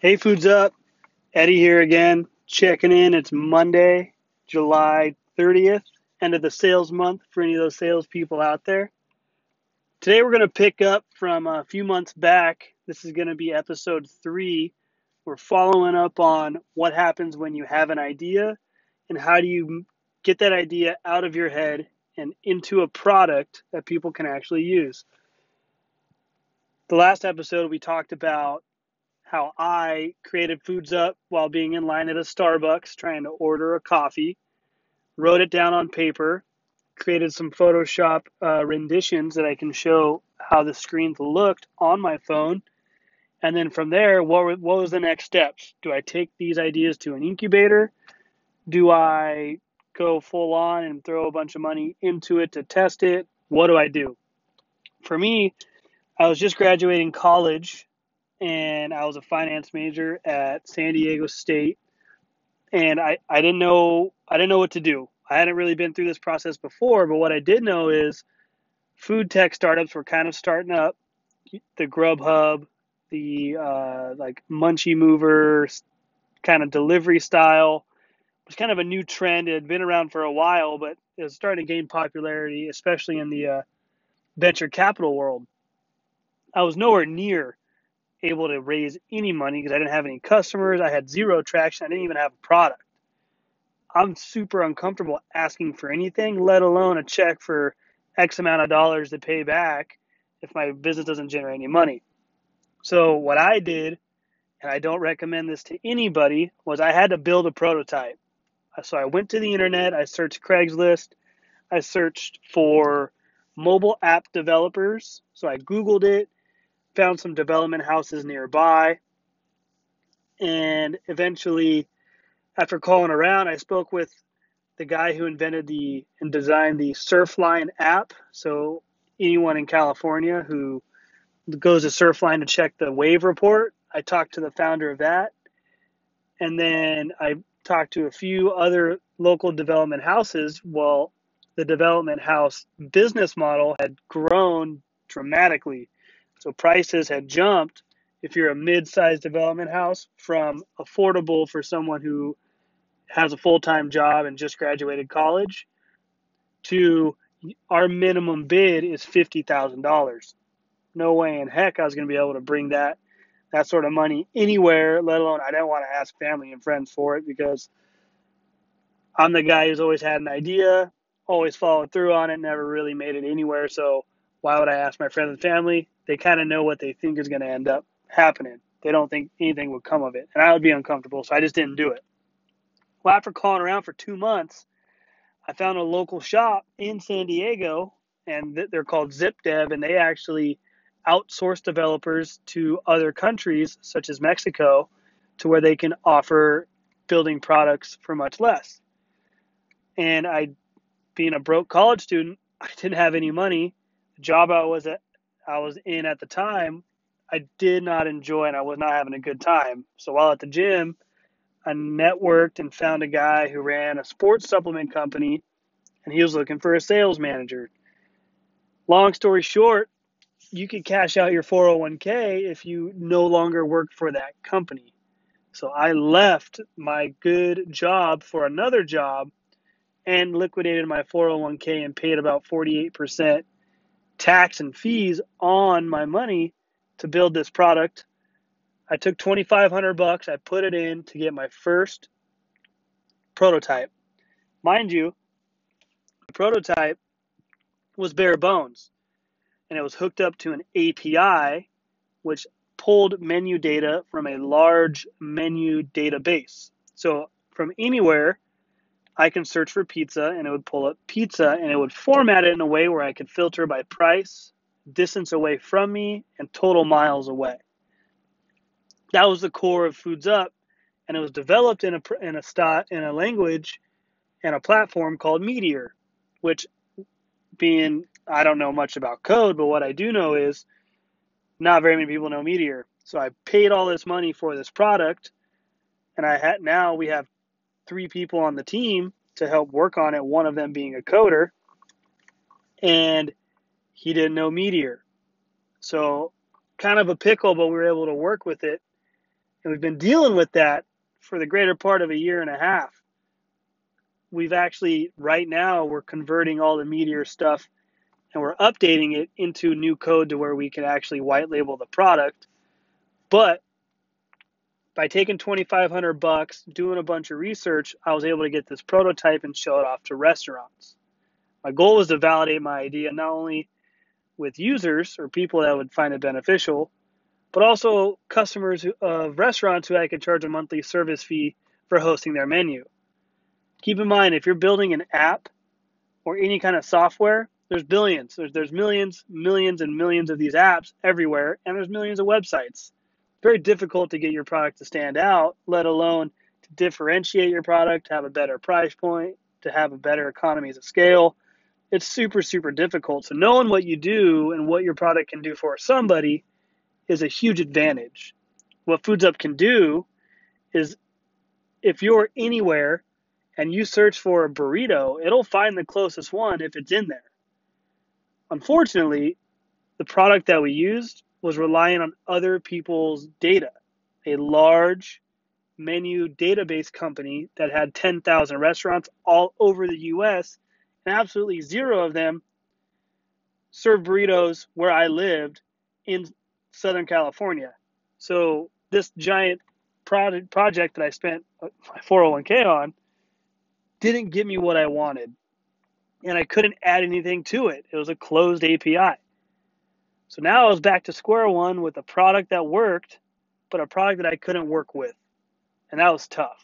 Hey, Foods Up. Eddie here again, checking in. It's Monday, July 30th, end of the sales month for any of those salespeople out there. Today we're going to pick up from a few months back. This is going to be episode three. We're following up on what happens when you have an idea and how do you get that idea out of your head and into a product that people can actually use. The last episode we talked about how I created Foods Up while being in line at a Starbucks trying to order a coffee, wrote it down on paper, created some Photoshop uh, renditions that I can show how the screens looked on my phone. And then from there, what, what was the next steps? Do I take these ideas to an incubator? Do I go full on and throw a bunch of money into it to test it? What do I do? For me, I was just graduating college and I was a finance major at San Diego State. And I, I didn't know I didn't know what to do. I hadn't really been through this process before, but what I did know is food tech startups were kind of starting up. The Grubhub, the uh, like Munchie Mover kind of delivery style was kind of a new trend. It had been around for a while, but it was starting to gain popularity, especially in the uh, venture capital world. I was nowhere near able to raise any money because I didn't have any customers. I had zero traction. I didn't even have a product. I'm super uncomfortable asking for anything, let alone a check for X amount of dollars to pay back if my business doesn't generate any money. So, what I did, and I don't recommend this to anybody, was I had to build a prototype. Uh, so, I went to the internet, I searched Craigslist, I searched for mobile app developers. So, I Googled it, found some development houses nearby, and eventually, after calling around, I spoke with the guy who invented the and designed the Surfline app. So anyone in California who goes to Surfline to check the wave report, I talked to the founder of that, and then I talked to a few other local development houses. Well, the development house business model had grown dramatically so prices had jumped if you're a mid-sized development house from affordable for someone who has a full-time job and just graduated college to our minimum bid is $50,000. No way in heck I was going to be able to bring that that sort of money anywhere, let alone I didn't want to ask family and friends for it because I'm the guy who's always had an idea, always followed through on it, never really made it anywhere. So why would I ask my friends and family? They kind of know what they think is going to end up happening. They don't think anything would come of it. And I would be uncomfortable, so I just didn't do it. Well, after calling around for two months, I found a local shop in San Diego, and they're called ZipDev, and they actually outsource developers to other countries, such as Mexico, to where they can offer building products for much less. And I, being a broke college student, I didn't have any money job I was at, I was in at the time, I did not enjoy and I was not having a good time. So while at the gym, I networked and found a guy who ran a sports supplement company and he was looking for a sales manager. Long story short, you could cash out your 401k if you no longer work for that company. So I left my good job for another job and liquidated my 401k and paid about 48% tax and fees on my money to build this product. I took 2500 bucks, I put it in to get my first prototype. Mind you, the prototype was bare bones and it was hooked up to an API which pulled menu data from a large menu database. So from anywhere I can search for pizza and it would pull up pizza and it would format it in a way where I could filter by price, distance away from me, and total miles away. That was the core of Foods Up, and it was developed in a in a stat in a language and a platform called Meteor, which being I don't know much about code, but what I do know is not very many people know Meteor. So I paid all this money for this product, and I had now we have three people on the team to help work on it, one of them being a coder, and he didn't know Meteor. So, kind of a pickle, but we were able to work with it. And we've been dealing with that for the greater part of a year and a half. We've actually, right now, we're converting all the Meteor stuff and we're updating it into new code to where we can actually white label the product. But by taking 2500 bucks, doing a bunch of research, I was able to get this prototype and show it off to restaurants. My goal was to validate my idea not only with users or people that would find it beneficial, but also customers of restaurants who I could charge a monthly service fee for hosting their menu. Keep in mind, if you're building an app or any kind of software, there's billions, there's, there's millions, millions, and millions of these apps everywhere, and there's millions of websites. Very difficult to get your product to stand out, let alone to differentiate your product, to have a better price point, to have a better economies of scale. It's super, super difficult. So, knowing what you do and what your product can do for somebody is a huge advantage. What Foods Up can do is if you're anywhere and you search for a burrito, it'll find the closest one if it's in there. Unfortunately, the product that we used was relying on other people's data. A large menu database company that had 10,000 restaurants all over the US, and absolutely zero of them served burritos where I lived in Southern California. So this giant project that I spent my 401k on didn't give me what I wanted. And I couldn't add anything to it. It was a closed API. So now I was back to square one with a product that worked, but a product that I couldn't work with. And that was tough.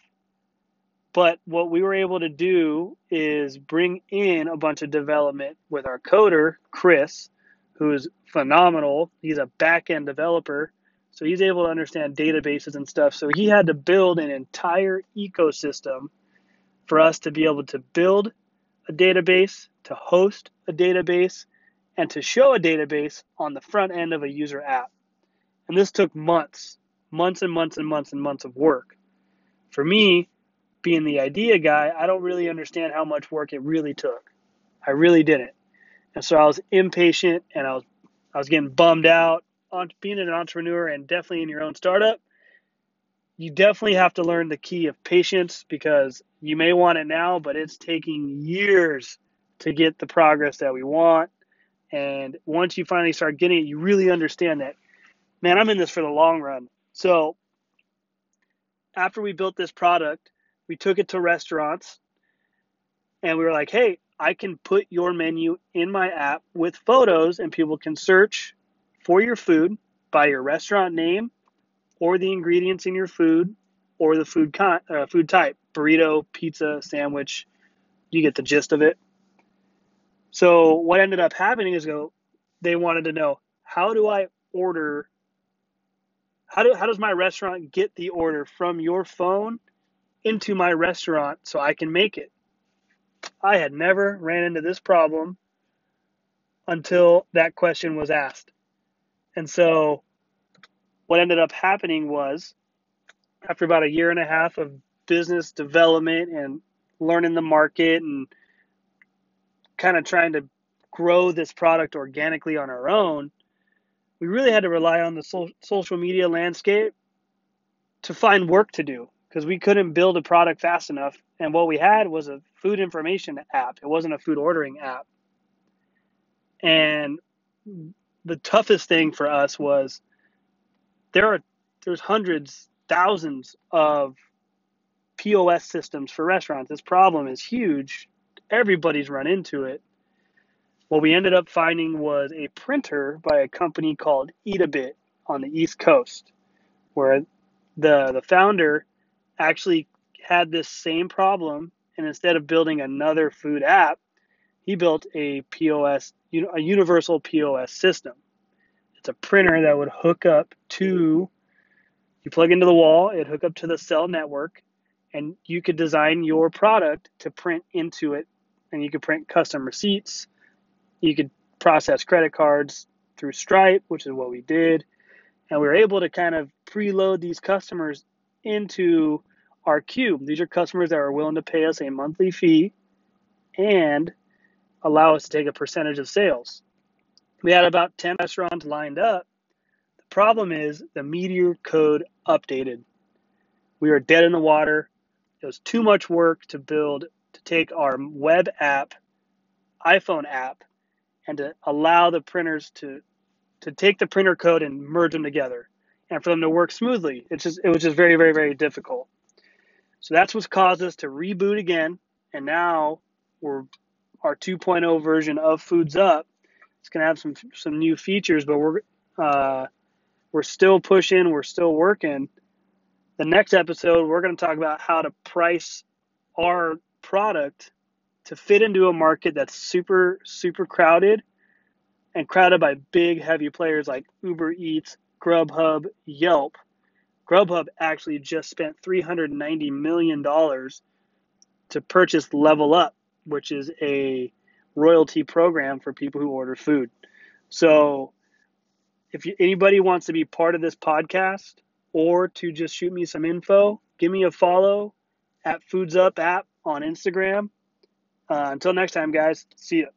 But what we were able to do is bring in a bunch of development with our coder, Chris, who is phenomenal. He's a back end developer, so he's able to understand databases and stuff. So he had to build an entire ecosystem for us to be able to build a database, to host a database, and to show a database on the front end of a user app. And this took months, months and months and months and months of work. For me, being the idea guy, I don't really understand how much work it really took. I really didn't. And so I was impatient and I was I was getting bummed out on being an entrepreneur and definitely in your own startup. You definitely have to learn the key of patience because you may want it now, but it's taking years to get the progress that we want. And once you finally start getting it, you really understand that, man, I'm in this for the long run. So after we built this product, we took it to restaurants and we were like, hey, I can put your menu in my app with photos, and people can search for your food by your restaurant name or the ingredients in your food or the food con- uh, food type burrito, pizza, sandwich. You get the gist of it. So what ended up happening is go they wanted to know how do I order how do how does my restaurant get the order from your phone into my restaurant so I can make it? I had never ran into this problem until that question was asked. And so what ended up happening was after about a year and a half of business development and learning the market and kind of trying to grow this product organically on our own, we really had to rely on the so- social media landscape to find work to do because we couldn't build a product fast enough. And what we had was a food information app, it wasn't a food ordering app. And the toughest thing for us was there are there's hundreds, thousands of POS systems for restaurants. This problem is huge. Everybody's run into it. What we ended up finding was a printer by a company called Eatabit on the East Coast, where the the founder actually had this same problem, and instead of building another food app, he built a POS, a universal POS system. It's a printer that would hook up to, you plug into the wall, it hook up to the cell network, and you could design your product to print into it, and you could print custom receipts. You could process credit cards through Stripe, which is what we did, and we were able to kind of preload these customers into our queue. These are customers that are willing to pay us a monthly fee and allow us to take a percentage of sales. We had about 10 restaurants lined up. The problem is the Meteor code updated. we were dead in the water. It was too much work to build take our web app, iPhone app, and to allow the printers to to take the printer code and merge them together and for them to work smoothly. It's just it was just very, very, very difficult. So that's what's caused us to reboot again, and now we're our 2.0 version of Foods Up. It's gonna have some some new features, but we're uh, we're still pushing, we're still working. The next episode, we're going to talk about how to price our product to fit into a market that's super, super crowded and crowded by big, heavy players like Uber Eats, Grubhub, Yelp. Grubhub actually just spent $390 million to purchase Level Up, which is a royalty program for people who order food. So, if you, anybody wants to be part of this podcast or to just shoot me some info, give me a follow at Foods Up app on Instagram. Uh, until next time, guys, see you.